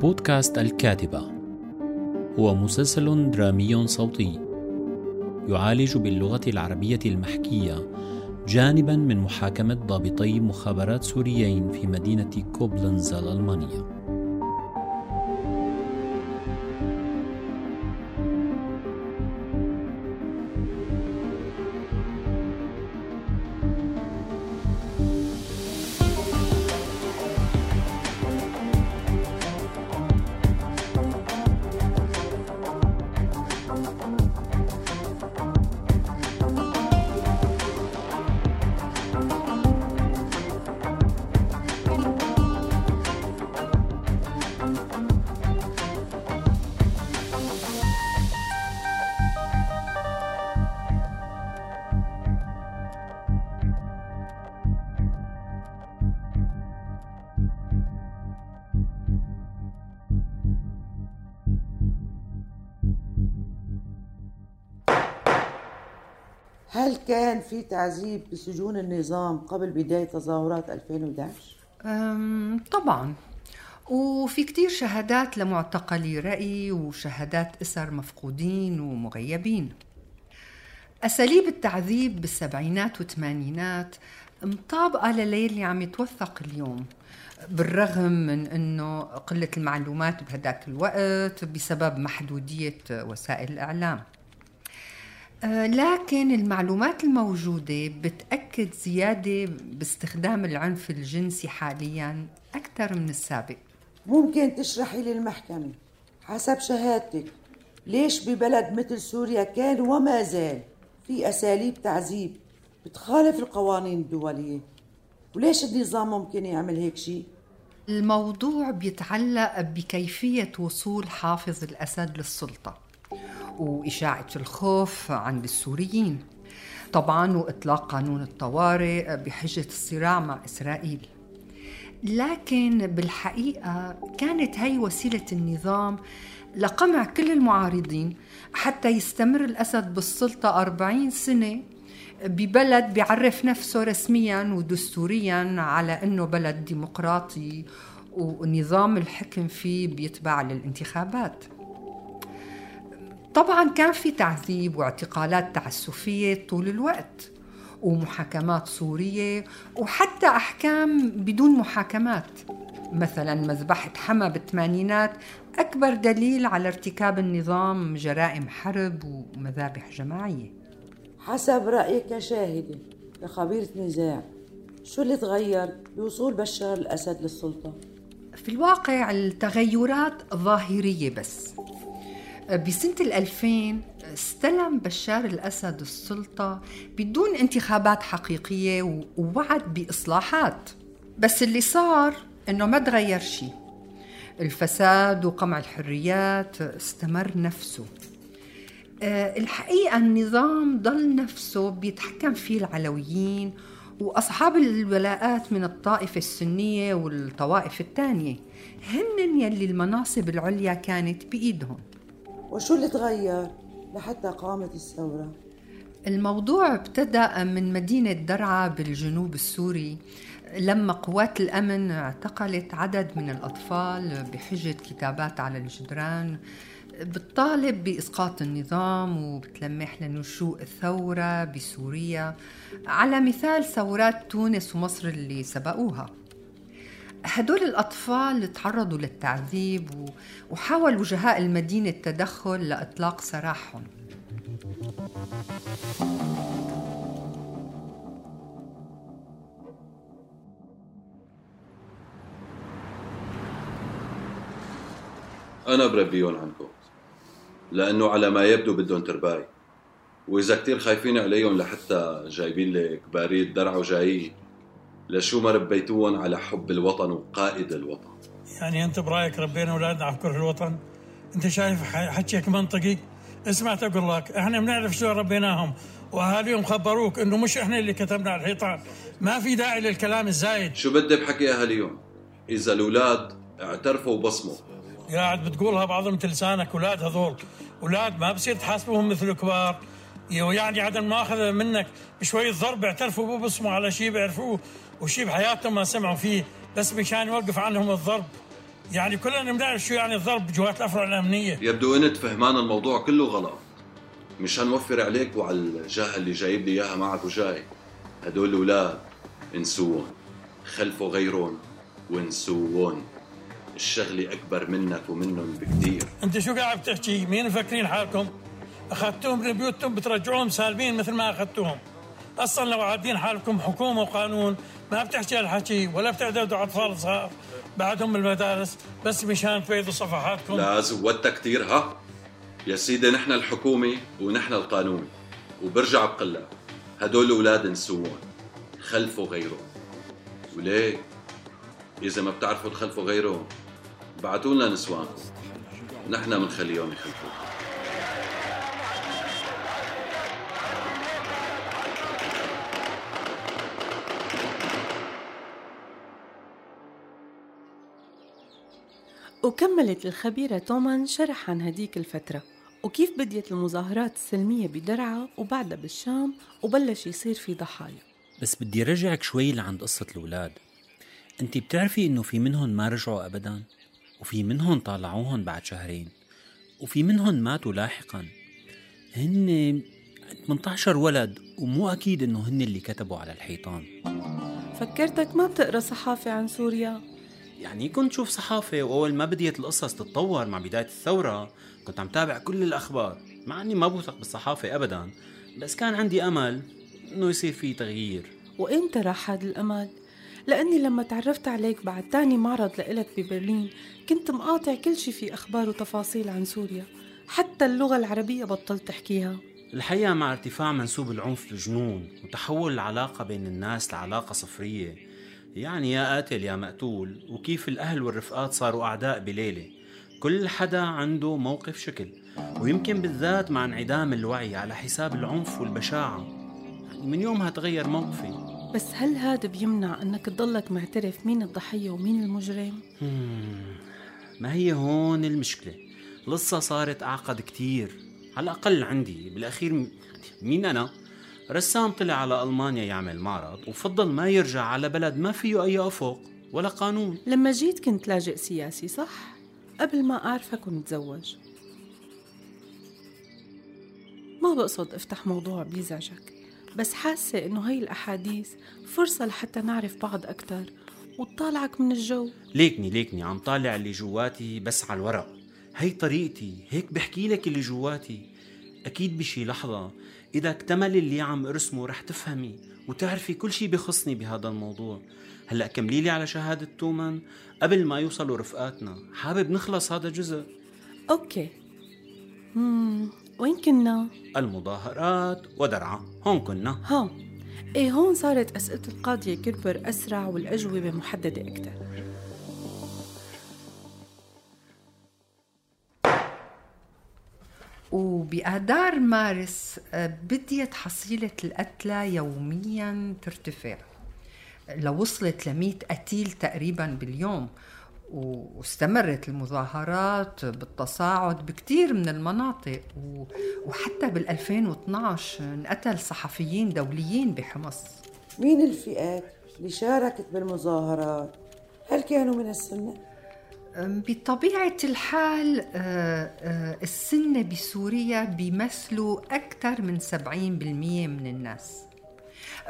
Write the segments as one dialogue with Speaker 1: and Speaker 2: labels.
Speaker 1: بودكاست الكاتبة. هو مسلسل درامي صوتي. يعالج باللغة العربية المحكية جانبا من محاكمة ضابطي مخابرات سوريين في مدينة كوبلنز الألمانية
Speaker 2: هل كان في تعذيب بسجون النظام قبل بداية تظاهرات 2011؟
Speaker 3: أم، طبعا. وفي كتير شهادات لمعتقلي رأي وشهادات أسر مفقودين ومغيبين. أساليب التعذيب بالسبعينات والثمانينات مطابقة لليلي عم يتوثق اليوم بالرغم من أنه قلة المعلومات بهداك الوقت بسبب محدودية وسائل الإعلام. آه، لكن المعلومات الموجودة بتأكد زيادة باستخدام العنف الجنسي حاليا أكثر من السابق.
Speaker 2: ممكن تشرحي للمحكمة حسب شهادتك ليش ببلد مثل سوريا كان وما زال في أساليب تعذيب بتخالف القوانين الدولية؟ وليش النظام ممكن يعمل هيك شيء؟
Speaker 3: الموضوع بيتعلق بكيفية وصول حافظ الأسد للسلطة. وإشاعة الخوف عند السوريين. طبعا وإطلاق قانون الطوارئ بحجة الصراع مع إسرائيل. لكن بالحقيقة كانت هي وسيلة النظام لقمع كل المعارضين حتى يستمر الأسد بالسلطة أربعين سنة ببلد بيعرف نفسه رسميا ودستوريا على أنه بلد ديمقراطي ونظام الحكم فيه بيتبع للانتخابات. طبعا كان في تعذيب واعتقالات تعسفية طول الوقت ومحاكمات سورية وحتى أحكام بدون محاكمات. مثلا مذبحة حما بالثمانينات أكبر دليل على ارتكاب النظام جرائم حرب ومذابح جماعية.
Speaker 2: حسب رأيك كشاهدة كخبيرة نزاع شو اللي تغير بوصول بشار الأسد للسلطة؟
Speaker 3: في الواقع التغيرات ظاهرية بس. بسنة الألفين استلم بشار الأسد السلطة بدون انتخابات حقيقية ووعد بإصلاحات. بس اللي صار إنه ما تغير شيء الفساد وقمع الحريات استمر نفسه. آه، الحقيقة النظام ضل نفسه بيتحكم فيه العلويين وأصحاب الولاءات من الطائفة السنية والطوائف الثانية. هن يلي المناصب العليا كانت بإيدهم.
Speaker 2: وشو اللي تغير لحتى قامت الثورة؟
Speaker 3: الموضوع ابتدأ من مدينة درعا بالجنوب السوري لما قوات الأمن اعتقلت عدد من الأطفال بحجة كتابات على الجدران بتطالب بإسقاط النظام وبتلمح لنشوء الثورة بسوريا على مثال ثورات تونس ومصر اللي سبقوها هدول الأطفال تعرضوا للتعذيب وحاول وجهاء المدينة التدخل لإطلاق سراحهم.
Speaker 4: أنا بربيهم عنكم لأنه على ما يبدو بدهم ترباي وإذا كتير خايفين عليهم لحتى جايبين لك باريد درع وجايين لشو ما ربيتوهم على حب الوطن وقائد الوطن.
Speaker 5: يعني أنت برأيك ربينا اولادنا على كره الوطن؟ أنت شايف حكيك منطقي؟ اسمع تقول لك إحنا بنعرف شو ربيناهم واهاليهم خبروك إنه مش إحنا اللي كتبنا على الحيطان. ما في داعي للكلام الزايد.
Speaker 4: شو بدي بحكي أهاليهم إذا الأولاد اعترفوا وبصموا
Speaker 5: قاعد بتقولها بعظمة لسانك أولاد هذول. أولاد ما بصير تحاسبهم مثل الكبار يعني عدم ماخذ منك بشوية ضرب اعترفوا ببصموا على شيء بيعرفوه وشيء بحياتهم ما سمعوا فيه بس مشان يوقف عنهم الضرب. يعني كلنا بنعرف شو يعني الضرب جوات الأفرع الأمنية.
Speaker 4: يبدو أنت فهمان الموضوع كله غلط. مشان نوفر عليك وعلى الجهه اللي جايب لي إياها معك وجاي. هدول الأولاد انسوهم. خلفوا غيرهم وانسوهم. الشغلة أكبر منك ومنهم بكثير
Speaker 5: أنت شو قاعد بتحكي؟ مين مفكرين حالكم؟ أخذتوهم من بيوتهم بترجعوهم سالمين مثل ما أخذتوهم أصلا لو عادين حالكم حكومة وقانون ما بتحكي هالحكي ولا بتعددوا أطفال صغار. بعدهم بالمدارس بس مشان تبيضوا صفحاتكم.
Speaker 4: لا زودتها كثير ها؟ يا سيدي نحن الحكومة ونحن القانون. وبرجع بقلها هدول الأولاد نسوون خلفوا غيرهم. وليه؟ إذا ما بتعرفوا تخلفوا غيرهم بعتوا لنا نسوانكم. نحن بنخليهم يخلفوا
Speaker 6: وكملت الخبيرة تومان شرح عن هديك الفترة. وكيف بديت المظاهرات السلمية بدرعا وبعدها بالشام وبلش يصير في ضحايا.
Speaker 1: بس بدي رجعك شوي لعند قصة الأولاد. أنت بتعرفي إنه في منهم ما رجعوا ابدا وفي منهم طالعوهم بعد شهرين وفي منهم ماتوا لاحقا. هن 18 ولد ومو أكيد إنه هن اللي كتبوا على الحيطان.
Speaker 6: فكرتك ما بتقرأ صحافة عن سوريا؟
Speaker 1: يعني كنت شوف صحافة وأول ما بديت القصص تتطور مع بداية الثورة كنت عم تابع كل الأخبار مع أني ما بوثق بالصحافة أبدا بس كان عندي أمل أنه يصير في تغيير.
Speaker 6: وإمتى راح هذا الأمل؟ لأني لما تعرفت عليك بعد تاني معرض لإلك ببرلين كنت مقاطع كل شي في أخبار وتفاصيل عن سوريا حتى اللغة العربية بطلت تحكيها.
Speaker 1: الحقيقة مع ارتفاع منسوب العنف لجنون وتحول العلاقة بين الناس لعلاقة صفرية. يعني يا قاتل يا مقتول وكيف الأهل والرفقات صاروا أعداء بليلة. كل حدا عنده موقف شكل ويمكن بالذات مع انعدام الوعي على حساب العنف والبشاعة. يعني من يومها تغير موقفي.
Speaker 6: بس هل هذا بيمنع أنك تضلك معترف مين الضحية ومين المجرم؟
Speaker 1: ما هي هون المشكلة؟ القصة صارت أعقد كتير. على الأقل عندي بالأخير مين أنا؟ رسام طلع على ألمانيا يعمل معرض وفضل ما يرجع على بلد ما فيه أي أفق ولا قانون.
Speaker 6: لما جيت كنت لاجئ سياسي صح؟ قبل ما أعرفك ونتزوج. ما بقصد أفتح موضوع بيزعجك بس حاسة إنه هاي الأحاديث فرصة لحتى نعرف بعض أكتر وتطالعك من الجو.
Speaker 1: ليكني ليكني عم طالع اللي جواتي بس على الورق. هي طريقتي هيك بحكي لك اللي جواتي. أكيد بشي لحظة إذا اكتمل اللي عم أرسمه رح تفهمي وتعرفي كل شي بخصني بهذا الموضوع. هلأ كملي لي على شهادة تومان قبل ما يوصلوا رفقاتنا حابب نخلص هذا جزء؟
Speaker 6: أوكي. مم. وين كنا؟
Speaker 1: المظاهرات ودرعا. هون كنا.
Speaker 6: ها إيه هون صارت أسئلة القاضية كربر أسرع والأجوبة محددة أكثر
Speaker 3: وبآذار مارس آه، بديت حصيلة القتلى يوميا ترتفع لو وصلت ل قتيل تقريبا باليوم واستمرت المظاهرات بالتصاعد بكثير من المناطق وحتى بال 2012 انقتل صحفيين دوليين بحمص
Speaker 2: مين الفئات اللي شاركت بالمظاهرات؟ هل كانوا من السنة؟
Speaker 3: بطبيعة الحال آه، آه، السنة بسوريا بيمثلوا أكثر من 70% من الناس.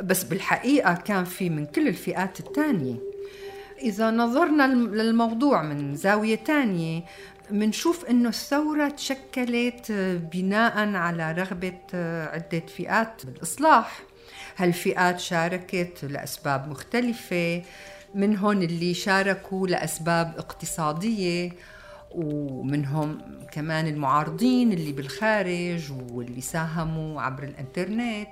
Speaker 3: بس بالحقيقة كان في من كل الفئات الثانية. إذا نظرنا للموضوع من زاوية تانية منشوف إنه الثورة تشكلت بناء على رغبة عدة فئات بالإصلاح. هالفئات شاركت لأسباب مختلفة. منهم اللي شاركوا لأسباب اقتصادية ومنهم كمان المعارضين اللي بالخارج واللي ساهموا عبر الإنترنت.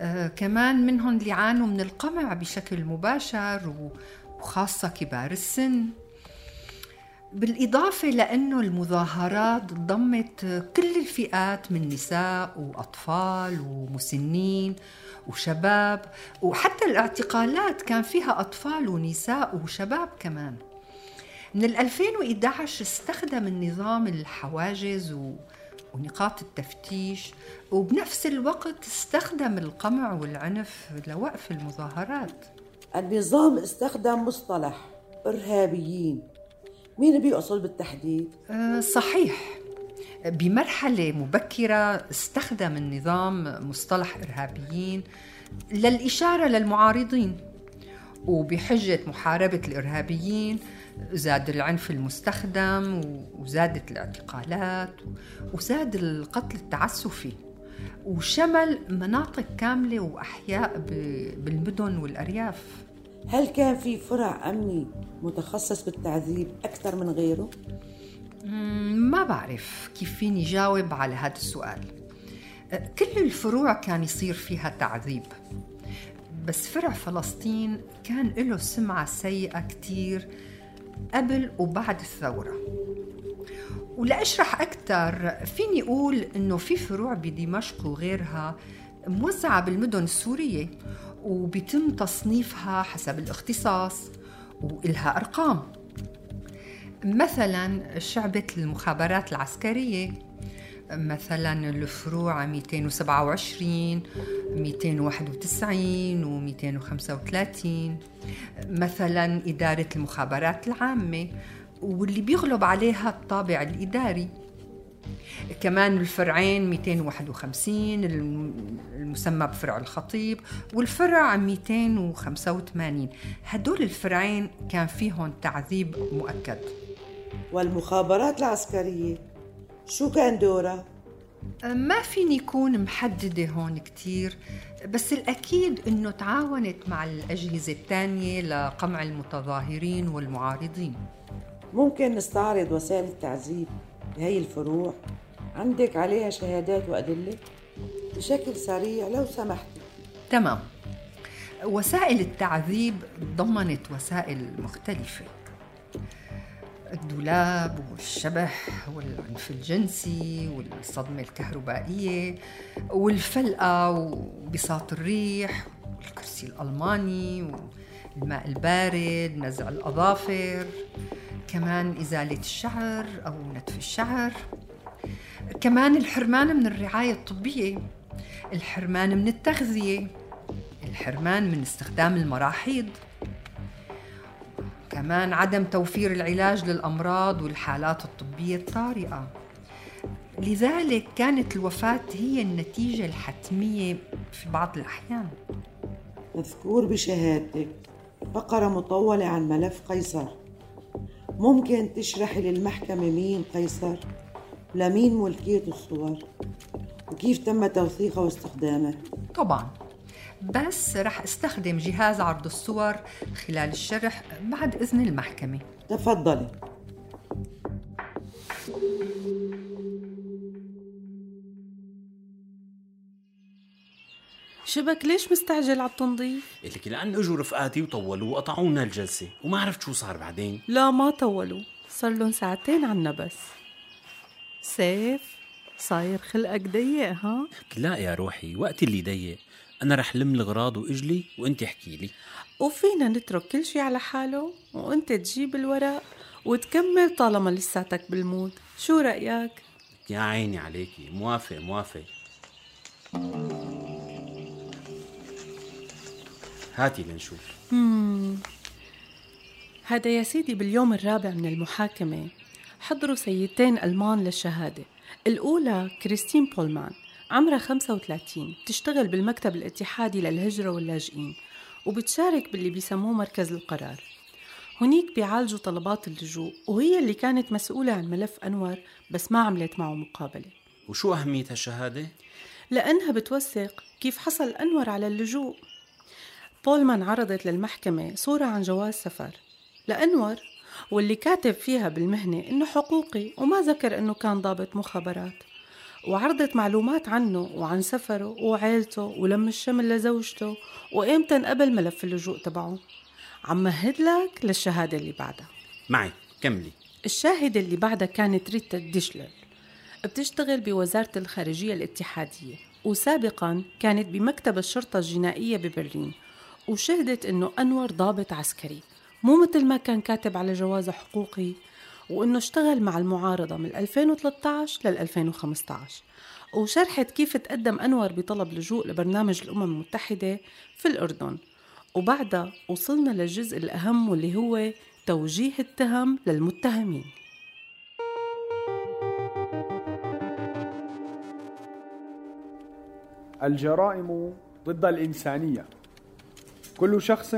Speaker 3: آه كمان منهم اللي عانوا من القمع بشكل مباشر وخاصة كبار السن. بالإضافة لأنه المظاهرات ضمت كل الفئات من نساء وأطفال ومسنين وشباب وحتى الاعتقالات كان فيها أطفال ونساء وشباب كمان. من 2011 استخدم النظام الحواجز و... ونقاط التفتيش وبنفس الوقت استخدم القمع والعنف لوقف المظاهرات.
Speaker 2: النظام استخدم مصطلح إرهابيين. مين بيقصد بالتحديد؟
Speaker 3: أه صحيح بمرحلة مبكرة استخدم النظام مصطلح إرهابيين للإشارة للمعارضين وبحجة محاربة الإرهابيين زاد العنف المستخدم وزادت الاعتقالات وزاد القتل التعسفي وشمل مناطق كاملة وأحياء بالمدن والأرياف
Speaker 2: هل كان في فرع أمني متخصص بالتعذيب أكثر من غيره؟
Speaker 3: ما بعرف كيف فيني جاوب على هذا السؤال. كل الفروع كان يصير فيها تعذيب. بس فرع فلسطين كان له سمعة سيئة كتير قبل وبعد الثورة. ولأشرح أكثر فيني أقول إنه في فروع بدمشق وغيرها موزعة بالمدن السورية. وبيتم تصنيفها حسب الاختصاص وإلها أرقام. مثلا شعبة المخابرات العسكرية مثلا الفروع 227 291 و 235 مثلا إدارة المخابرات العامة واللي بيغلب عليها الطابع الإداري. كمان الفرعين 251 المسمى بفرع الخطيب والفرع 285 هدول الفرعين كان فيهم تعذيب مؤكد.
Speaker 2: والمخابرات العسكرية شو كان دورها؟
Speaker 3: ما فيني يكون محددة هون كتير بس الأكيد أنه تعاونت مع الأجهزة الثانية لقمع المتظاهرين والمعارضين.
Speaker 2: ممكن نستعرض وسائل التعذيب بهي الفروع؟ عندك عليها شهادات وأدلة؟ بشكل سريع لو سمحت.
Speaker 3: تمام. وسائل التعذيب ضمنت وسائل مختلفة. الدولاب والشبح والعنف الجنسي والصدمة الكهربائية والفلقة وبساط الريح والكرسي الألماني والماء البارد نزع الأظافر. كمان إزالة الشعر أو نتف الشعر. كمان الحرمان من الرعاية الطبية الحرمان من التغذية الحرمان من استخدام المراحيض. كمان عدم توفير العلاج للأمراض والحالات الطبية الطارئة. لذلك كانت الوفاة هي النتيجة الحتمية في بعض الأحيان.
Speaker 2: مذكور بشهادتك فقرة مطولة عن ملف قيصر. ممكن تشرحي للمحكمة مين قيصر؟ لمين ملكية الصور؟ وكيف تم توثيقها واستخدامها؟
Speaker 3: طبعا بس رح استخدم جهاز عرض الصور خلال الشرح بعد إذن المحكمة
Speaker 2: تفضلي
Speaker 6: شبك ليش مستعجل على التنظيف؟
Speaker 1: لك لأن إجوا رفقاتي وطولوا وقطعونا الجلسة وما عرفت شو صار بعدين
Speaker 6: لا ما طولوا صار لهم ساعتين عنا بس سيف صاير خلقك ضيق ها؟
Speaker 1: لا يا روحي وقت اللي ضيق أنا رح لم الغراض وإجلي وأنت احكي لي
Speaker 6: وفينا نترك كل شي على حاله وأنت تجيب الورق وتكمل طالما لساتك بالمود شو رأيك؟
Speaker 1: يا عيني عليكي موافق موافق هاتي لنشوف.
Speaker 6: هذا يا سيدي باليوم الرابع من المحاكمة حضروا سيدتين ألمان للشهادة. الأولى كريستين بولمان عمرها 35 بتشتغل بالمكتب الاتحادي للهجرة واللاجئين وبتشارك باللي بيسموه مركز القرار. هنيك بيعالجوا طلبات اللجوء وهي اللي كانت مسؤولة عن ملف أنور بس ما عملت معه مقابلة.
Speaker 1: وشو أهمية هالشهادة؟
Speaker 6: لأنها بتوثق كيف حصل أنور على اللجوء. بولمان عرضت للمحكمة صورة عن جواز سفر. لأنور واللي كاتب فيها بالمهنة إنه حقوقي وما ذكر إنه كان ضابط مخابرات. وعرضت معلومات عنه وعن سفره وعيلته ولم الشمل لزوجته وإمتى انقبل ملف اللجوء تبعه. عم مهد لك للشهادة اللي بعدها.
Speaker 1: معي كملي.
Speaker 6: الشاهدة اللي بعدها كانت ريتا ديشلر. بتشتغل بوزارة الخارجية الاتحادية وسابقا كانت بمكتب الشرطة الجنائية ببرلين وشهدت إنه أنور ضابط عسكري. مو مثل ما كان كاتب على جوازه حقوقي وإنه اشتغل مع المعارضة من 2013 لل 2015 وشرحت كيف تقدم أنور بطلب لجوء لبرنامج الأمم المتحدة في الأردن. وبعدها وصلنا للجزء الأهم واللي هو توجيه التهم للمتهمين.
Speaker 7: الجرائم ضد الإنسانية. كل شخص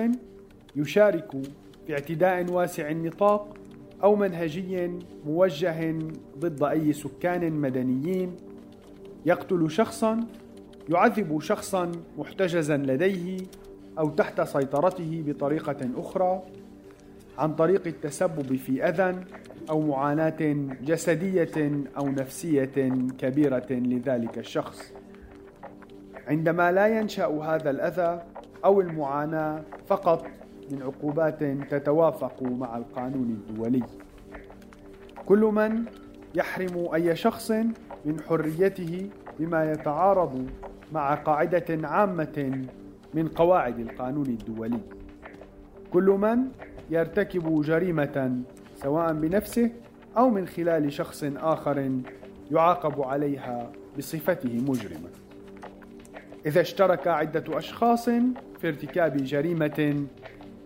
Speaker 7: يشارك في اعتداء واسع النطاق أو منهجي موجه ضد أي سكان مدنيين يقتل شخصا يعذب شخصا محتجزا لديه أو تحت سيطرته بطريقة أخرى عن طريق التسبب في أذى أو معاناة جسدية أو نفسية كبيرة لذلك الشخص. عندما لا ينشأ هذا الأذى أو المعاناة فقط من عقوبات تتوافق مع القانون الدولي. كل من يحرم أي شخص من حريته بما يتعارض مع قاعدة عامة من قواعد القانون الدولي. كل من يرتكب جريمة سواء بنفسه أو من خلال شخص آخر يعاقب عليها بصفته مجرما إذا اشترك عدة أشخاص في ارتكاب جريمة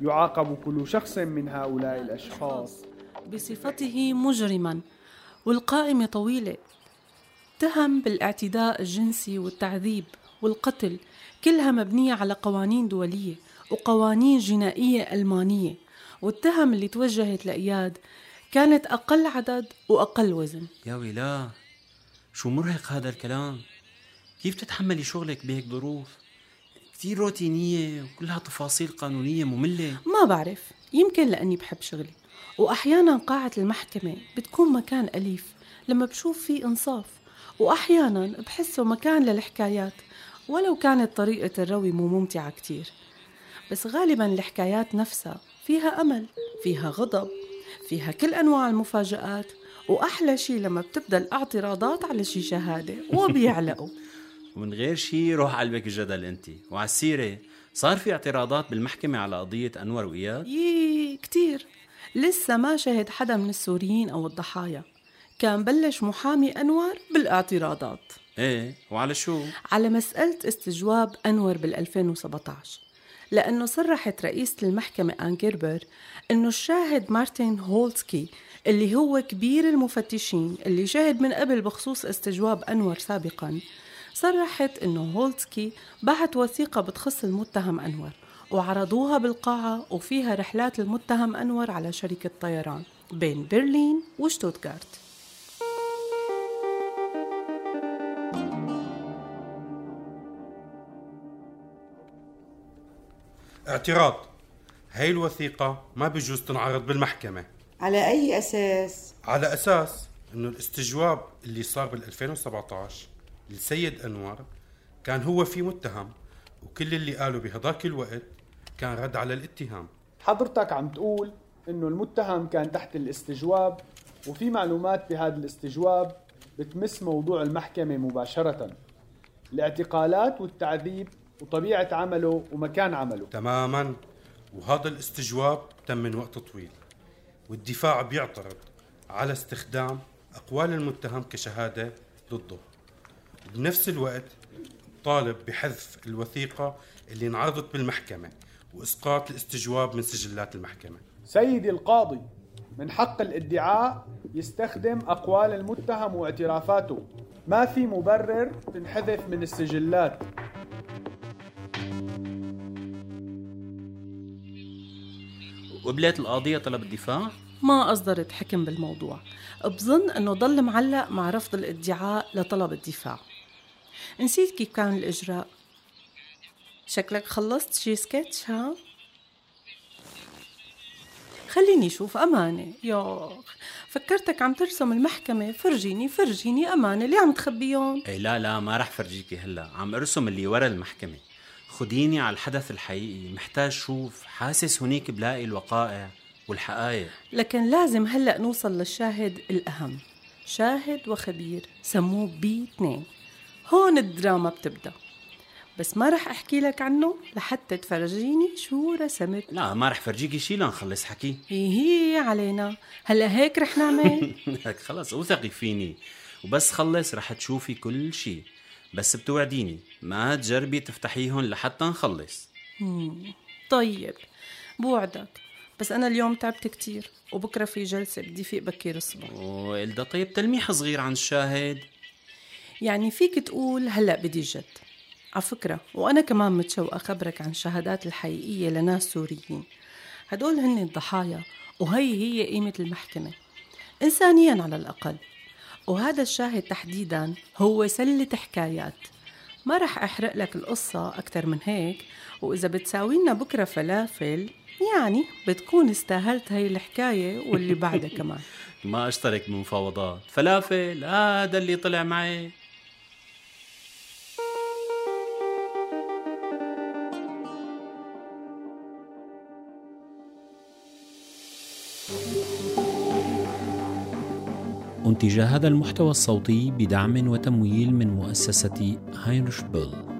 Speaker 7: يعاقب كل شخص من هؤلاء الأشخاص.
Speaker 6: بصفته مجرما والقائمة طويلة اتهم بالاعتداء الجنسي والتعذيب والقتل كلها مبنية على قوانين دولية وقوانين جنائية ألمانية. والتهم اللي توجهت لإياد كانت أقل عدد وأقل وزن.
Speaker 1: يا ويلا شو مرهق هذا الكلام؟ كيف تتحملي شغلك بهيك ظروف؟ كثير روتينية وكلها تفاصيل قانونية مملة.
Speaker 6: ما بعرف يمكن لأني بحب شغلي. وأحيانا قاعة المحكمة بتكون مكان أليف لما بشوف فيه إنصاف. وأحيانا بحسه مكان للحكايات ولو كانت طريقة الروي مو ممتعة كتير. بس غالبا الحكايات نفسها فيها أمل فيها غضب فيها كل أنواع المفاجآت. وأحلى شي لما بتبدأ الاعتراضات على شي شهادة وبيعلقوا.
Speaker 1: ومن غير شي روح قلبك الجدل انت وعلى السيرة صار في اعتراضات بالمحكمة على قضية أنور وإياد؟
Speaker 6: يي كتير. لسه ما شهد حدا من السوريين أو الضحايا. كان بلش محامي أنور بالاعتراضات.
Speaker 1: إيه وعلى شو؟
Speaker 6: على مسألة استجواب أنور بال 2017 لأنه صرحت رئيسة المحكمة آن جيربر أنه الشاهد مارتن هولتسكي اللي هو كبير المفتشين اللي شهد من قبل بخصوص استجواب أنور سابقا صرحت أنه هولتسكي بعت وثيقة بتخص المتهم أنور وعرضوها بالقاعة وفيها رحلات المتهم أنور على شركة طيران بين برلين وشتوتغارت
Speaker 8: اعتراض هاي الوثيقة ما بيجوز تنعرض بالمحكمة
Speaker 2: على أي أساس؟
Speaker 8: على أساس أنه الاستجواب اللي صار بال 2017 للسيد أنور كان هو في متهم وكل اللي قاله بهذاك الوقت كان رد على الاتهام.
Speaker 7: حضرتك عم تقول إنه المتهم كان تحت الاستجواب وفي معلومات بهذا الاستجواب بتمس موضوع المحكمة مباشرة. الاعتقالات والتعذيب وطبيعة عمله ومكان عمله.
Speaker 8: تماما. وهذا الاستجواب تم من وقت طويل. والدفاع بيعترض على استخدام أقوال المتهم كشهادة ضده. بنفس الوقت طالب بحذف الوثيقة اللي انعرضت بالمحكمة وإسقاط الاستجواب من سجلات المحكمة.
Speaker 7: سيدي القاضي من حق الادعاء يستخدم أقوال المتهم واعترافاته. ما في مبرر تنحذف من السجلات.
Speaker 1: وقبلت القاضية طلب الدفاع؟
Speaker 6: ما أصدرت حكم بالموضوع. بظن أنه ضل معلق مع رفض الادعاء لطلب الدفاع. نسيت كيف كان الإجراء. شكلك خلصت شي سكتش ها؟ خليني شوف أمانة. يا فكرتك عم ترسم المحكمة. فرجيني فرجيني أمانة. ليه عم تخبيهم؟
Speaker 1: إيه لا لا ما رح فرجيكي هلا. عم أرسم اللي ورا المحكمة. خديني على الحدث الحقيقي. محتاج شوف. حاسس هنيك بلاقي الوقائع والحقائق.
Speaker 6: لكن لازم هلأ نوصل للشاهد الأهم. شاهد وخبير. سموه بي 2 هون الدراما بتبدأ. بس ما رح أحكي لك عنه لحتى تفرجيني شو رسمت.
Speaker 1: لا ما رح فرجيكي شي لنخلص حكي.
Speaker 6: هي هي علينا. هلأ هيك رح نعمل؟
Speaker 1: لك خلص اوثقي فيني. وبس خلص رح تشوفي كل شي. بس بتوعديني ما تجربي تفتحيهم لحتى نخلص.
Speaker 6: طيب بوعدك. بس أنا اليوم تعبت كتير وبكرة في جلسة بدي فيق بكير الصبح.
Speaker 1: وإلدا طيب تلميح صغير عن الشاهد.
Speaker 6: يعني فيك تقول هلأ بدي جد. على فكرة وأنا كمان متشوقة أخبرك عن الشهادات الحقيقية لناس سوريين. هدول هن الضحايا وهي هي قيمة المحكمة. إنسانيا على الأقل. وهذا الشاهد تحديدا هو سلة حكايات. ما رح أحرق لك القصة أكثر من هيك. وإذا بتساوي لنا بكرة فلافل يعني بتكون استاهلت هاي الحكاية واللي بعدها كمان.
Speaker 1: ما أشترك بمفاوضات فلافل هذا اللي طلع معي. أنتج هذا المحتوى الصوتي بدعم وتمويل من مؤسسة هاينرش بيل.